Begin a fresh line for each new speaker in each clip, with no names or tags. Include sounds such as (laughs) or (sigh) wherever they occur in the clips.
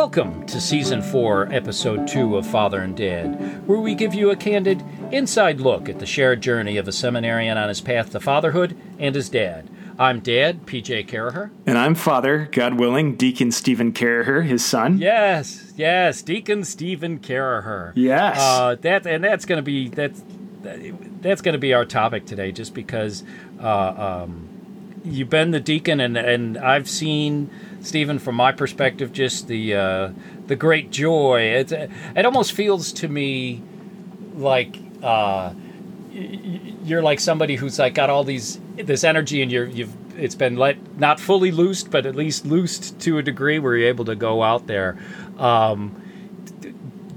Welcome to Season 4, Episode 2 of Father and Dad, where we give you a candid, inside look at the shared journey of a seminarian on his path to fatherhood and his dad. I'm Dad, PJ Caraher.
And I'm Father, God willing, Deacon Steven Caraher, his son.
Yes, yes, Deacon Steven Caraher.
Yes.
Uh, that and that's going to be that's that's going to be our topic today, just because uh, um, you've been the deacon, and and I've seen Steven from my perspective, just the uh, the great joy. It it almost feels to me like. Uh, you're like somebody who's like got all these this energy and you're you've it's been let not fully loosed but at least loosed to a degree where you're able to go out there um,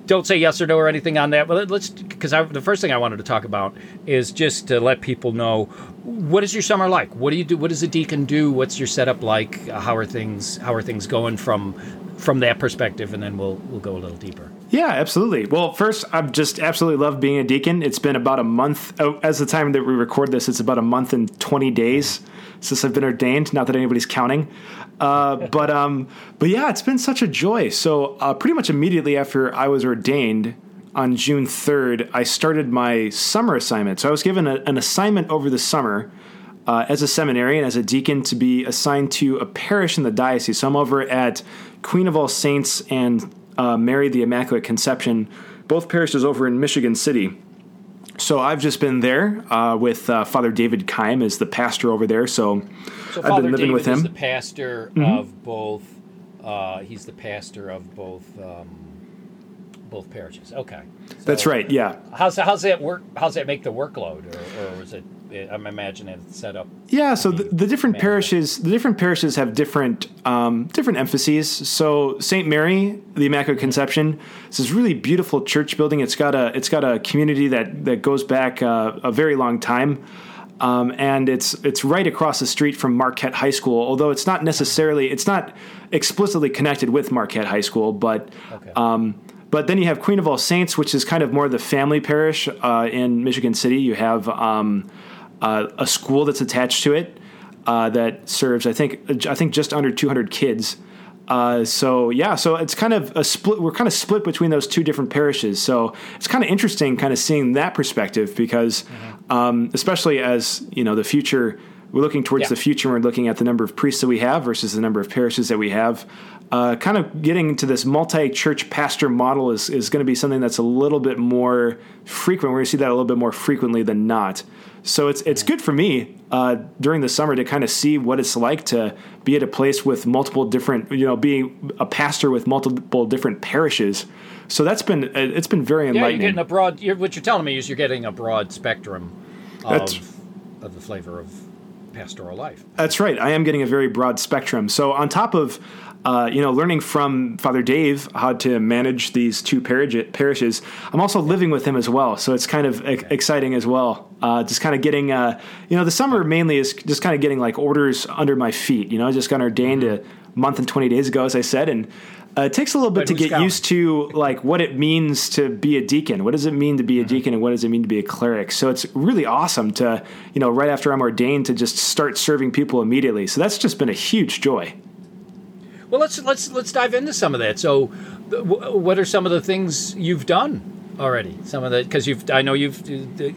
don't say yes or no or anything on that but let's because the first thing i wanted to talk about is just to let people know what is your summer like what do you do what does a deacon do what's your setup like how are things how are things going from from that perspective and then we'll we'll go a little deeper
yeah, absolutely. Well, first, I've just absolutely loved being a deacon. It's been about a month. Oh, as the time that we record this, it's about a month and 20 days since I've been ordained. Not that anybody's counting. Uh, (laughs) but um, but yeah, it's been such a joy. So uh, pretty much immediately after I was ordained on June 3rd, I started my summer assignment. So I was given a, an assignment over the summer uh, as a seminarian, as a deacon, to be assigned to a parish in the diocese. So I'm over at Queen of All Saints and uh, Mary the Immaculate Conception, both parishes over in Michigan City. So I've just been there uh, with uh, Father David Keim as the pastor over there. So,
so
I've
Father
been living
David
with him.
Is the pastor mm-hmm. of both. Uh, he's the pastor of both. Um, both parishes. Okay.
So That's right. Yeah.
How's how's that work? How's that make the workload, or, or is it I'm imagining it's set up.
Yeah, so the, the different parishes, the different parishes have different um, different emphases. So Saint Mary, the Immaculate Conception, it's this really beautiful church building. It's got a it's got a community that that goes back uh, a very long time. Um, and it's it's right across the street from Marquette High School. Although it's not necessarily it's not explicitly connected with Marquette High School, but okay. um, but then you have Queen of All Saints, which is kind of more the family parish uh, in Michigan City. You have um, uh, a school that's attached to it uh, that serves, I think, I think just under 200 kids. Uh, so yeah, so it's kind of a split. We're kind of split between those two different parishes. So it's kind of interesting, kind of seeing that perspective because, mm-hmm. um, especially as you know, the future. We're looking towards yeah. the future. We're looking at the number of priests that we have versus the number of parishes that we have. Uh, kind of getting into this multi-church pastor model is, is going to be something that's a little bit more frequent. We're going to see that a little bit more frequently than not. So it's it's good for me uh, during the summer to kind of see what it's like to be at a place with multiple different, you know, being a pastor with multiple different parishes. So that's been it's been very enlightening.
Yeah, you're getting a broad. You're, what you're telling me is you're getting a broad spectrum of, of the flavor of pastoral life.
That's right. I am getting a very broad spectrum. So on top of uh, you know, learning from Father Dave how to manage these two parishes. I'm also living with him as well, so it's kind of exciting as well. Uh, just kind of getting, uh, you know, the summer mainly is just kind of getting like orders under my feet. You know, I just got ordained mm-hmm. a month and 20 days ago, as I said, and uh, it takes a little bit but to get used to like what it means to be a deacon. What does it mean to be a mm-hmm. deacon, and what does it mean to be a cleric? So it's really awesome to, you know, right after I'm ordained, to just start serving people immediately. So that's just been a huge joy.
Well, let's let's let's dive into some of that. So, what are some of the things you've done already? Some of the because you've I know you've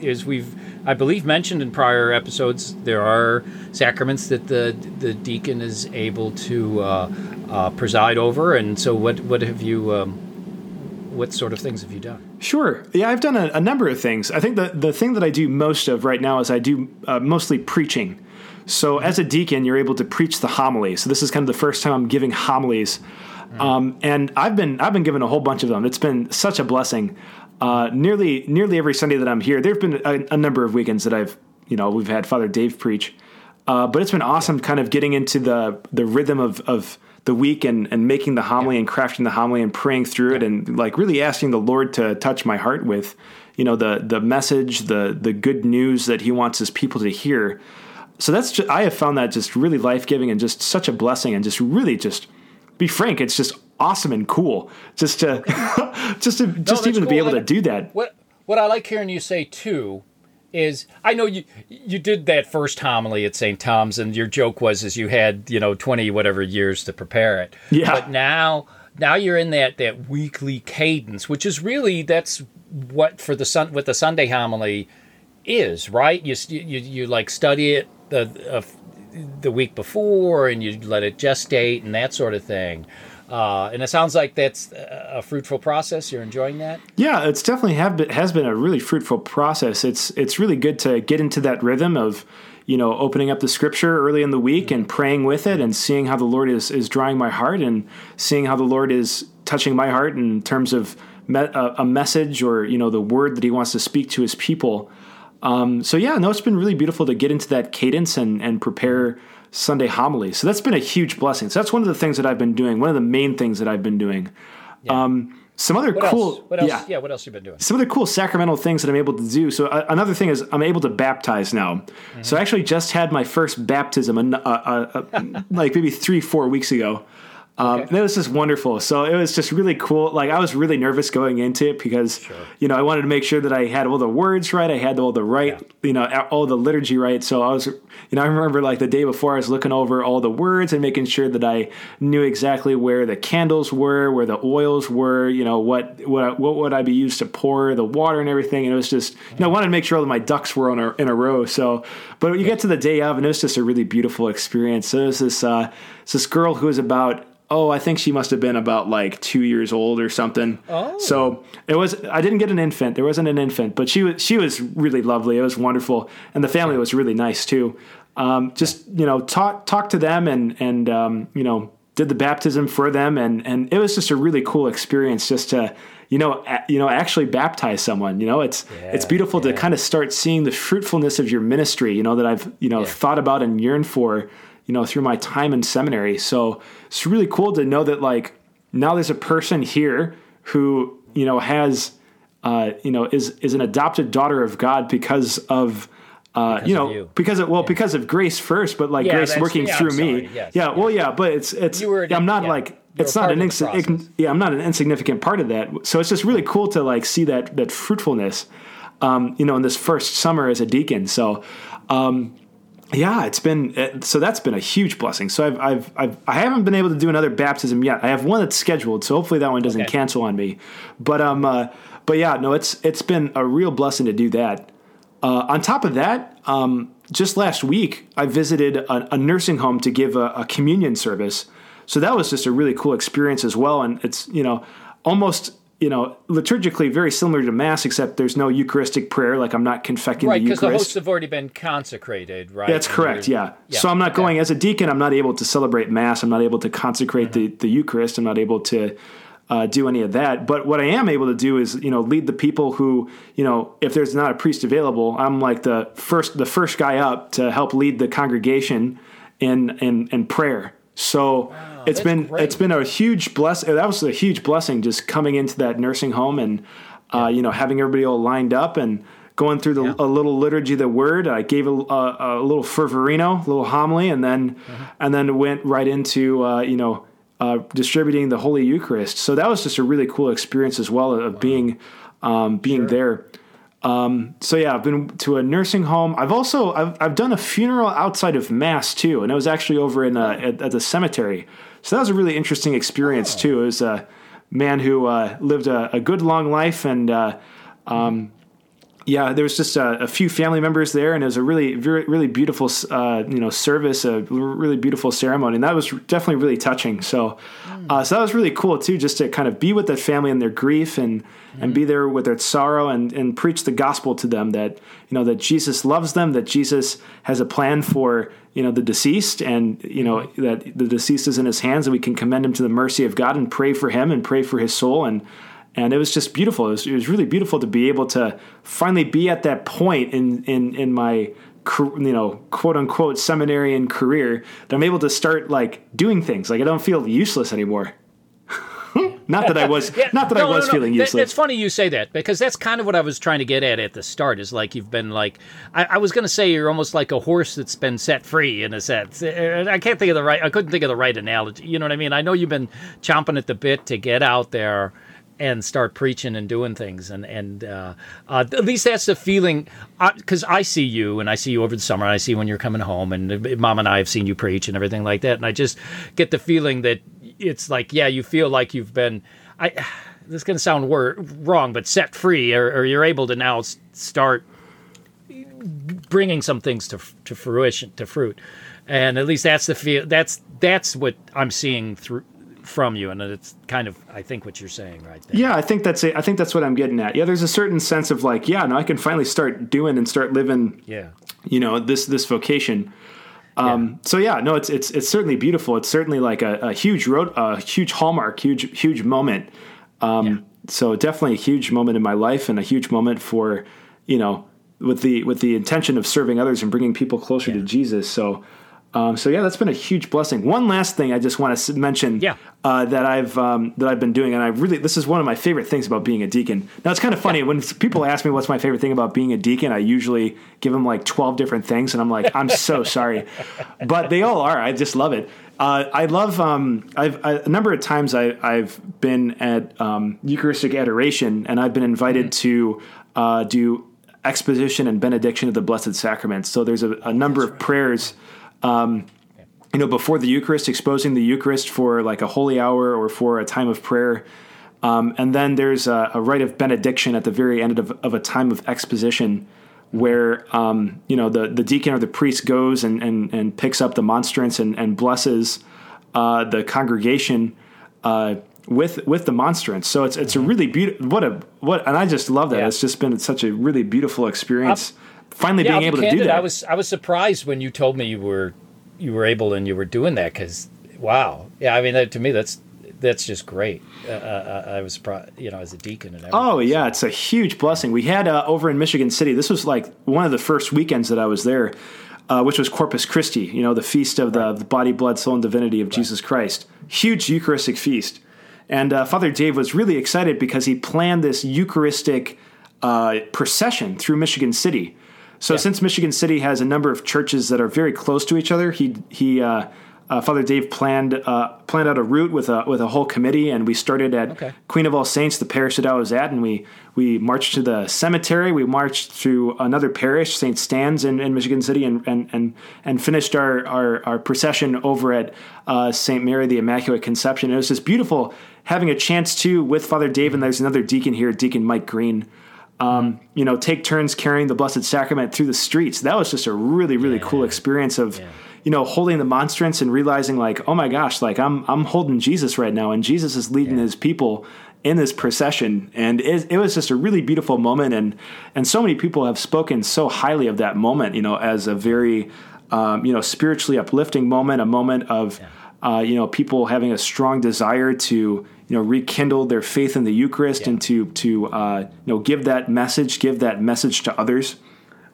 as we've I believe mentioned in prior episodes there are sacraments that the the deacon is able to uh, uh, preside over, and so what what have you? Um, what sort of things have you done?
Sure. Yeah, I've done a, a, number of things. I think the the thing that I do most of right now is I do uh, mostly preaching. So as a deacon, you're able to preach the homily. So this is kind of the first time I'm giving homilies, um, and I've been I've been given a whole bunch of them. It's been such a blessing. Uh, nearly nearly every Sunday that I'm here, there've been a, a, number of weekends that I've you know we've had Father Dave preach, uh, but it's been awesome, kind of getting into the the rhythm of of the week and, and making the homily and crafting the homily and praying through it and like really asking the Lord to touch my heart with, you know, the the message, the the good news that He wants His people to hear so that's just, I have found that just really life giving and just such a blessing and just really just be frank, it's just awesome and cool just to (laughs) just to just even cool. be able to do that.
What what I like hearing you say too is I know you you did that first homily at St. Tom's and your joke was is you had you know twenty whatever years to prepare it.
Yeah.
But now now you're in that that weekly cadence, which is really that's what for the sun with the Sunday homily is, right? You you you like study it the uh, the week before, and you let it gestate and that sort of thing. Uh, and it sounds like that's a fruitful process. You're enjoying that.
Yeah, it's definitely have been, has been a really fruitful process. It's it's really good to get into that rhythm of you know opening up the scripture early in the week and praying with it and seeing how the Lord is is drawing my heart and seeing how the Lord is touching my heart in terms of me, a, a, message or you know the word that He wants to speak to His people. Um, so yeah, no, it's been really beautiful to get into that cadence and and prepare Sunday homily. So that's been a huge blessing. So that's one of the things that I've been doing. One of the main things that I've been doing. Yeah. Um, some other
what
cool,
else? What else? Yeah. yeah, what else you been doing?
Some other cool sacramental things that I'm able to do. So uh, another thing is I'm able to baptize now. Mm-hmm. So I actually just had my first baptism, uh, uh, uh (laughs) like maybe three, four weeks ago. Um, okay. And it was just wonderful. So it was just really cool. Like I was really nervous going into it because, sure. you know, I wanted to make sure that I had all the words right. I had all the right, yeah. you know, all the liturgy right. So I was, you know, I remember like the day before I was looking over all the words and making sure that I knew exactly where the candles were, where the oils were, you know, what what what would I be used to pour the water and everything. And it was just, you know, I wanted to make sure that my ducks were on a, in a row. So, but you get to the day of, and it was just a really beautiful experience. So there's this uh, this girl who was about oh, I think she must have been about like two years old or something. Oh. So it was. I didn't get an infant. There wasn't an infant, but she was. She was really lovely. It was wonderful, and the family was really nice too. Um, just you know, talk talk to them and and um, you know did the baptism for them, and and it was just a really cool experience just to. You know, a, you know, actually baptize someone. You know, it's yeah, it's beautiful yeah. to kind of start seeing the fruitfulness of your ministry. You know that I've you know yeah. thought about and yearned for you know, through my time in seminary. So it's really cool to know that like now there's a person here who, you know, has, uh, you know, is, is an adopted daughter of God because of, uh, because you know, you. because of well, yeah. because of grace first, but like yeah, grace working yeah, through me. Yes, yeah, well, yeah, but it's it's. Were, I'm not like it's not an ins- yeah, I'm not an insignificant part of that. So it's just really cool to like see that that fruitfulness, um, you know, in this first summer as a deacon. So, um, yeah, it's been uh, so that's been a huge blessing. So I've, I've, I've I haven't been able to do another baptism yet. I have one that's scheduled, so hopefully that one doesn't okay. cancel on me. But um, uh, but yeah, no, it's it's been a real blessing to do that. Uh, on top of that, um, just last week I visited a, a nursing home to give a, a communion service. So that was just a really cool experience as well. And it's you know almost you know, liturgically very similar to Mass, except there's no Eucharistic prayer. Like I'm not confecting
right,
the Eucharist.
Right, because the hosts have already been consecrated, right?
That's correct. Yeah. yeah. So I'm not going as a deacon. I'm not able to celebrate Mass. I'm not able to consecrate mm-hmm. the the Eucharist. I'm not able to. Uh, do any of that, but what I am able to do is, you know, lead the people who, you know, if there's not a priest available, I'm like the first, the first guy up to help lead the congregation in in, in prayer. So wow, it's been great. it's been a huge bless. That was a huge blessing just coming into that nursing home and uh, you know having everybody all lined up and going through the, yeah. a little liturgy of the word. I gave a, a, a little fervorino, a little homily, and then mm-hmm. and then went right into uh, you know uh, distributing the Holy Eucharist. So that was just a really cool experience as well of wow. being um, being sure. there. Um, so yeah, I've been to a nursing home. I've also I've, I've done a funeral outside of mass too, and it was actually over in a, at, at, the cemetery. So that was a really interesting experience too. It was a man who uh, lived a, a, good long life, and uh, um, yeah, there was just a, a, few family members there, and it was a really, very, really beautiful, uh, you know, service, a really beautiful ceremony, and that was definitely really touching. So, mm. uh, so that was really cool too, just to kind of be with that family in their grief and mm. and be there with their sorrow and and preach the gospel to them that you know that Jesus loves them, that Jesus has a plan for you know the deceased, and you know mm-hmm. that the deceased is in His hands, and we can commend him to the mercy of God and pray for him and pray for his soul and and it was just beautiful. It was, it was, really beautiful to be able to finally be at that point in in in my you know quote unquote seminarian career that I'm able to start like doing things. Like I don't feel useless anymore. (laughs) not that I was (laughs) yeah, not that no, I was no, no. feeling useless.
It's funny you say that because that's kind of what I was trying to get at at the start. Is like you've been like I, I was going to say you're almost like a horse that's been set free in a sense. Eh, eh, I can't think of the right. I couldn't think of the right analogy. You know what I mean? I know you've been chomping at the bit to get out there and start preaching and doing things and and uh, uh, at least that's the feeling because I, I, see you and I see you over the summer and I see when you're coming home and mom and I have seen you preach and everything like that and I just get the feeling that it's like yeah, you feel like you've been I. (sighs) This is to sound wor- wrong, but set free, or, or you're able to now start bringing some things to to fruition, to fruit, and at least that's the feel. That's that's what I'm seeing through from you, and it's kind of I think what you're saying right there.
Yeah, I think that's it. I think that's what I'm getting at. Yeah, there's a certain sense of like, yeah, now I can finally start doing and start living.
Yeah,
you know this this vocation. Um, yeah. So yeah, no, it's it's it's certainly beautiful. It's certainly like a, a huge road, a huge hallmark, huge huge moment. Um, yeah. So definitely a huge moment in my life, and a huge moment for you know with the with the intention of serving others and bringing people closer yeah. to Jesus. So. Um, so yeah, that's been a huge blessing. One last thing I just want to mention
yeah.
uh, that I've um, that I've been doing, and I really this is one of my favorite things about being a deacon. Now it's kind of funny yeah. when people ask me what's my favorite thing about being a deacon. I usually give them like twelve different things, and I'm like, I'm so (laughs) sorry, but they all are. I just love it. Uh, I love. Um, I've I, a number of times I, have been at um, Eucharistic adoration, and I've been invited mm-hmm. to uh, do exposition and benediction of the Blessed Sacrament. So there's a, a number That's of right. prayers. Um, you know, before the Eucharist, exposing the Eucharist for like a holy hour or for a time of prayer. Um, and then there's a, a, rite of benediction at the very end of, of a time of exposition where, um, you know, the, the deacon or the priest goes and, and, and picks up the monstrance and, and blesses uh, the congregation uh, with with the monstrance. So it's it's a mm-hmm. really beautiful what a what and I just love that. Yeah. It's just been such a really beautiful experience. Finally yeah, being able candid, to do that.
I was I was surprised when you told me you were you were able and you were doing that because wow. Yeah, I mean that, to me that's that's just great. Uh, uh, uh I was surprised, you know, as a deacon and everything.
Oh yeah, it's a huge blessing. We had uh, over in Michigan City. This was like one of the first weekends that I was there, uh, which was Corpus Christi. You know, the feast of the, the body, blood, soul, and divinity of right. Jesus Christ. Huge Eucharistic feast. And uh, Father Dave was really excited because he planned this Eucharistic uh, procession through Michigan City. So yeah. since Michigan City has a number of churches that are very close to each other, he he uh, uh, Father Dave planned uh, planned out a route with a with a whole committee, and we started at okay. Queen of All Saints, the parish that I was at, and we we marched to the cemetery. We marched through another parish, St. Stan's in, in Michigan City, and and and, and finished our, our, our procession over at uh, St. Mary the Immaculate Conception. It was just beautiful having a chance to with Father Dave, and there's another deacon here, Deacon Mike Green. Um, you know, take turns carrying the Blessed Sacrament through the streets. That was just a really, really yeah. cool experience of yeah you know, holding the monstrance and realizing like, oh my gosh, like I'm I'm holding Jesus right now, and Jesus is leading yeah. his people in this procession, and it, it, was just a really beautiful moment, and and so many people have spoken so highly of that moment, you know, as a very um, you know spiritually uplifting moment, a moment of. Uh, you know people having a strong desire to you know rekindle their faith in the Eucharist yeah. and to to uh, you know give that message, give that message to others.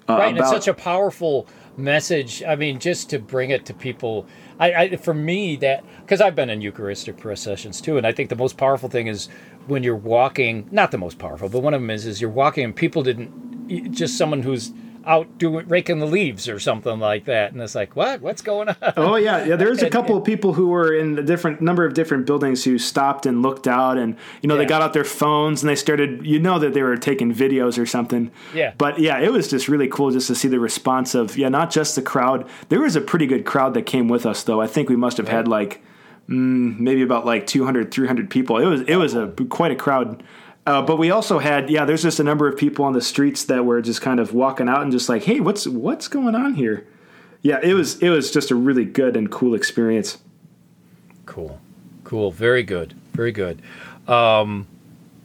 Uh, right, about, it's such a powerful message. I mean, just to bring it to people. I, I for me that because I've been in Eucharistic processions too, and I think the most powerful thing is when you're walking. Not the most powerful, but one of them is is you're walking and people didn't just someone who's out doing raking the leaves or something like that. And it's like what? What's going on?
Oh yeah. Yeah there's a (laughs) couple of people who were in a different number of different buildings who stopped and looked out and you know yeah. they got out their phones and they started you know that they were taking videos or something.
Yeah.
But yeah it was just really cool just to see the response of yeah not just the crowd. There was a pretty good crowd that came with us though. I think we must have had like mm, maybe about like 200 300 people. It was it was a quite a crowd uh, but we also had, yeah, there's just a number of people on the streets that were just kind of walking out and just like, hey, what's what's going on here? Yeah, it was it was just a really good and cool experience.
Cool, cool, very good, very good. Um,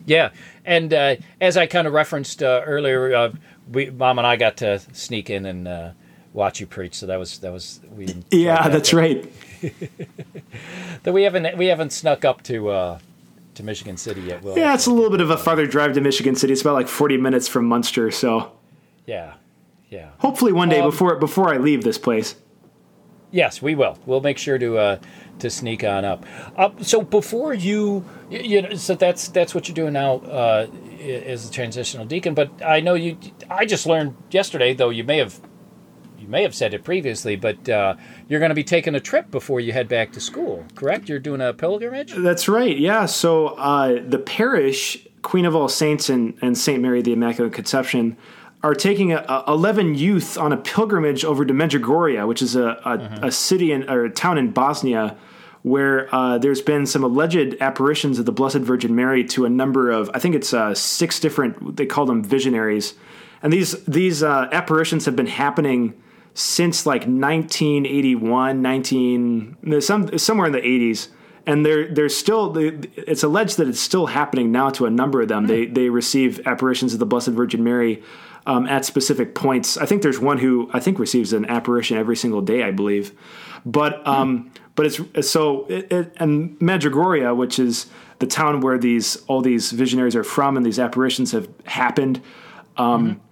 yeah, and uh, as I kind of referenced uh, earlier, uh, we, mom and I got to sneak in and uh, watch you preach, so that was that was we.
Yeah, that that's right. (laughs)
that we haven't we haven't snuck up to uh, to Michigan City yet. Will
yeah, it's a little bit of a farther drive to Michigan City. It's about like forty minutes from Munster. So
yeah, yeah.
Hopefully one day um, before before I leave this place.
Yes, we will. We'll make sure to uh, to sneak on up. Uh, so before you, you know, so that's that's what you're doing now uh, as a transitional deacon. But I know you. I just learned yesterday, though you may have you may have said it previously, but uh, you're going to be taking a trip before you head back to school, correct? You're doing a pilgrimage?
That's right, yeah. So uh, the parish, Queen of All Saints and, and St. Mary the Immaculate Conception, are taking a, a 11 youth on a pilgrimage over to Medjugorje, which is a, a, mm-hmm. a city in, or a town in Bosnia where uh, there's been some alleged apparitions of the Blessed Virgin Mary to a number of, I think it's uh, six different, they call them visionaries. And these, these uh, apparitions have been happening since like 1981, 19, some, somewhere in the 80s. And they're, they're still, it's alleged that it's still happening now to a number of them. Mm. They, they receive apparitions of the Blessed Virgin Mary um, at specific points. I think there's one who I think receives an apparition every single day, I believe. But um, mm. but it's so it, it, and Medjugorje, which is the town where these all these visionaries are from and these apparitions have happened. Um, mm-hmm.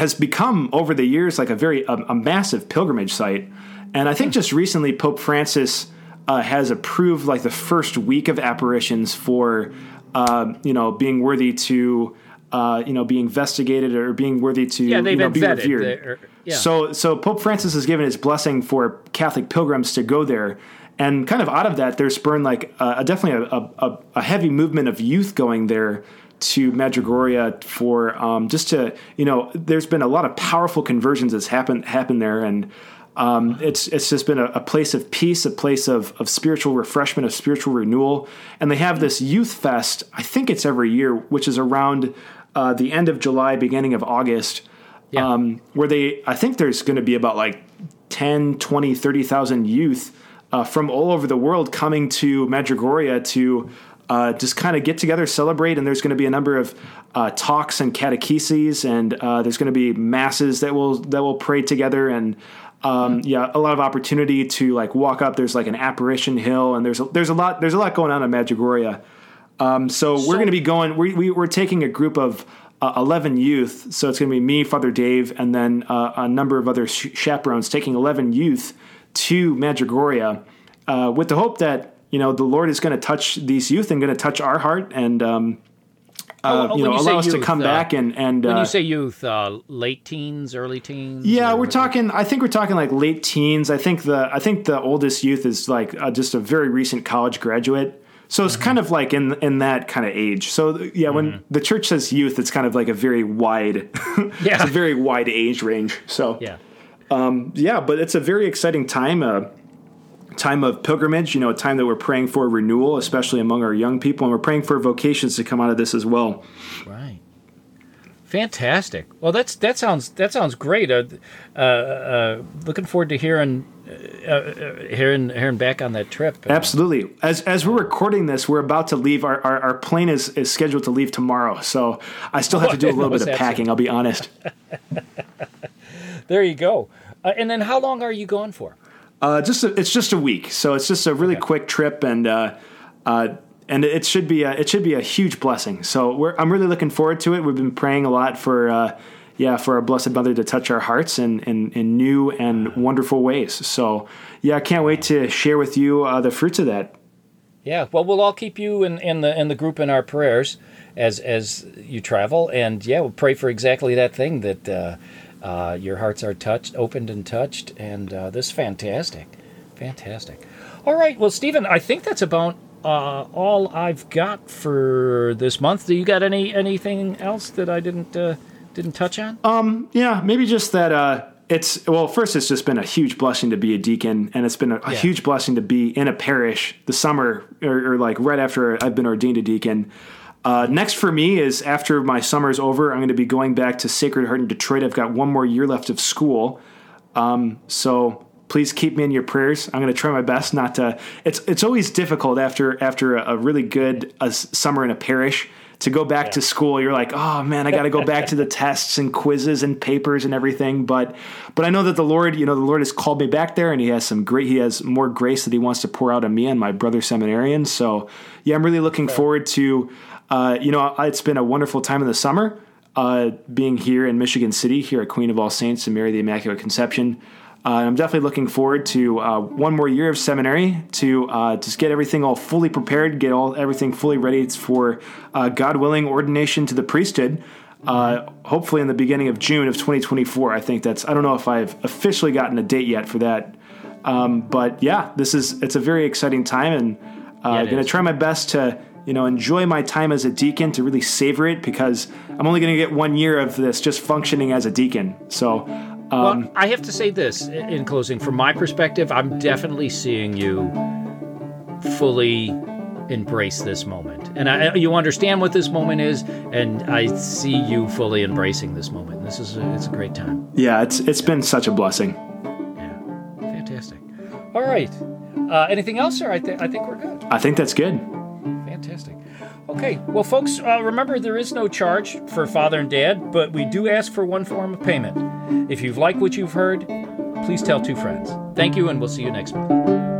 Has become over the years like a very a, a, massive pilgrimage site, and I think just recently Pope Francis uh, has approved like the first week of apparitions for uh, you know being worthy to uh, you know, be investigated or being worthy to
yeah, they've
you know,
be vetted.
revered. yeah. So, so Pope Francis has given his blessing for Catholic pilgrims to go there, and kind of out of that, there's spurned like a, definitely a, a, a, heavy movement of youth going there to Medjugorje for um, just to you know, there's been a lot of powerful conversions that's happened happened there, and um, it's it's just been a, a, place of peace, a place of, of spiritual refreshment, of spiritual renewal. And they have this youth fest. I think it's every year, which is around uh, the end of July, beginning of August, yeah. um, where they, I think there's going to be about like 10, 20, 30,000 youth uh, from all over the world coming to Medjugorje to uh, just kind of get together, celebrate, and there's going to be a number of uh, talks and catecheses, and uh, there's going to be masses that will that will pray together, and um, yeah, a lot of opportunity to like walk up. There's like an apparition hill, and there's a, there's a lot there's a lot going on in Medjugorje. Um, so, so, we're going to be going. We, we, are taking a group of uh, 11 youth. So it's going to be me, Father Dave, and then uh, a number of other sh- chaperones taking 11 youth to Medjugorje uh, with the hope that you know the Lord is going to touch these youth and going to touch our heart and. Um, uh, oh, you know, you allow us youth, to come uh, back and and
when you uh, say youth, late teens, early teens.
Yeah, we're talking. I think we're talking like late teens. I think the I think the oldest youth is like just a very recent college graduate. So it's mm-hmm. kind of like in in that kind of age. So yeah, mm-hmm. when the church says youth, it's kind of like a very wide, yeah, (laughs) it's a very wide age range. So
yeah,
um, yeah, but it's a very exciting time. Time of pilgrimage, you know, a time that we're praying for renewal, especially among our young people, and we're praying for vocations to come out of this as well.
Right. Fantastic. Well, that's that sounds that sounds great. Uh, uh, uh, looking forward to hearing uh, uh, hearing hearing back on that trip.
Absolutely. As as we're recording this, we're about to leave. Our our, our plane is, is scheduled to leave tomorrow, so I still have to do a little bit of (laughs) packing. I'll be honest. (laughs)
there you go. Uh, and then, how long are you going for?
Just a, it's just a week, so it's just a really okay. quick trip, and and it should be a, it should be a huge blessing. So I'm really looking forward to it. We've been praying a lot for uh, yeah for our Blessed Mother to touch our hearts in, in, in new and wonderful ways. So yeah, I can't wait to share with you uh, the fruits of that.
Yeah, well, we'll all keep you in, in the in the group in our prayers as as you travel, and yeah, we'll pray for exactly that thing that uh, your hearts are touched, opened, and touched, and uh, this fantastic, fantastic. All right, well, Steven, I think that's about uh, all I've got for this month. Do you got any anything else that I didn't uh, didn't touch on?
Um, yeah, maybe just that. Uh, it's well, first, it's just been a huge blessing to be a deacon, and it's been a, a yeah. huge blessing to be in a parish the summer or, or, like right after I've been ordained a deacon. Uh, next for me is after my summer's over, I'm going to be going back to Sacred Heart in Detroit. I've got one more year left of school, um, so please keep me in your prayers. I'm going to try my best not to. It's it's always difficult after after a, a really good a summer in a parish to go back yeah. to school. You're like, oh man, I got to go back to the (laughs) tests and quizzes and papers and everything. But but I know that the Lord, you know, the Lord has called me back there, and He has some great. He has more grace that He wants to pour out on me and my brother seminarians. So yeah, I'm really looking forward to. Uh, you know, it's been a wonderful time in the summer. Uh, being here in Michigan City, here at Queen of All Saints and Mary the Immaculate Conception. Uh, I'm definitely looking forward to uh, one more year of seminary to uh, just get everything all fully prepared, get all everything fully ready for uh, God willing ordination to the priesthood. Uh, hopefully, in the beginning of June of 2024. I think that's. I don't know if I've officially gotten a date yet for that, um, but yeah, this is. It's a very exciting time, and I'm uh, going to try my best to you know enjoy my time as a deacon to really savor it because I'm only going to get one year of this just functioning as a deacon. So
um, well, I have to say this in closing. From my perspective, I'm definitely seeing you fully embrace this moment. And I, you understand what this moment is, and I see you fully embracing this moment. This is a, it's a great time.
Yeah, it's it's been such a blessing.
Yeah, fantastic. All right. Uh, anything else, or I, th- I think we're good.
I think that's good.
Fantastic. Okay, well, folks, uh, remember there is no charge for father and dad, but we do ask for one form of payment. If you've liked what you've heard, please tell two friends. Thank you, and we'll see you next month.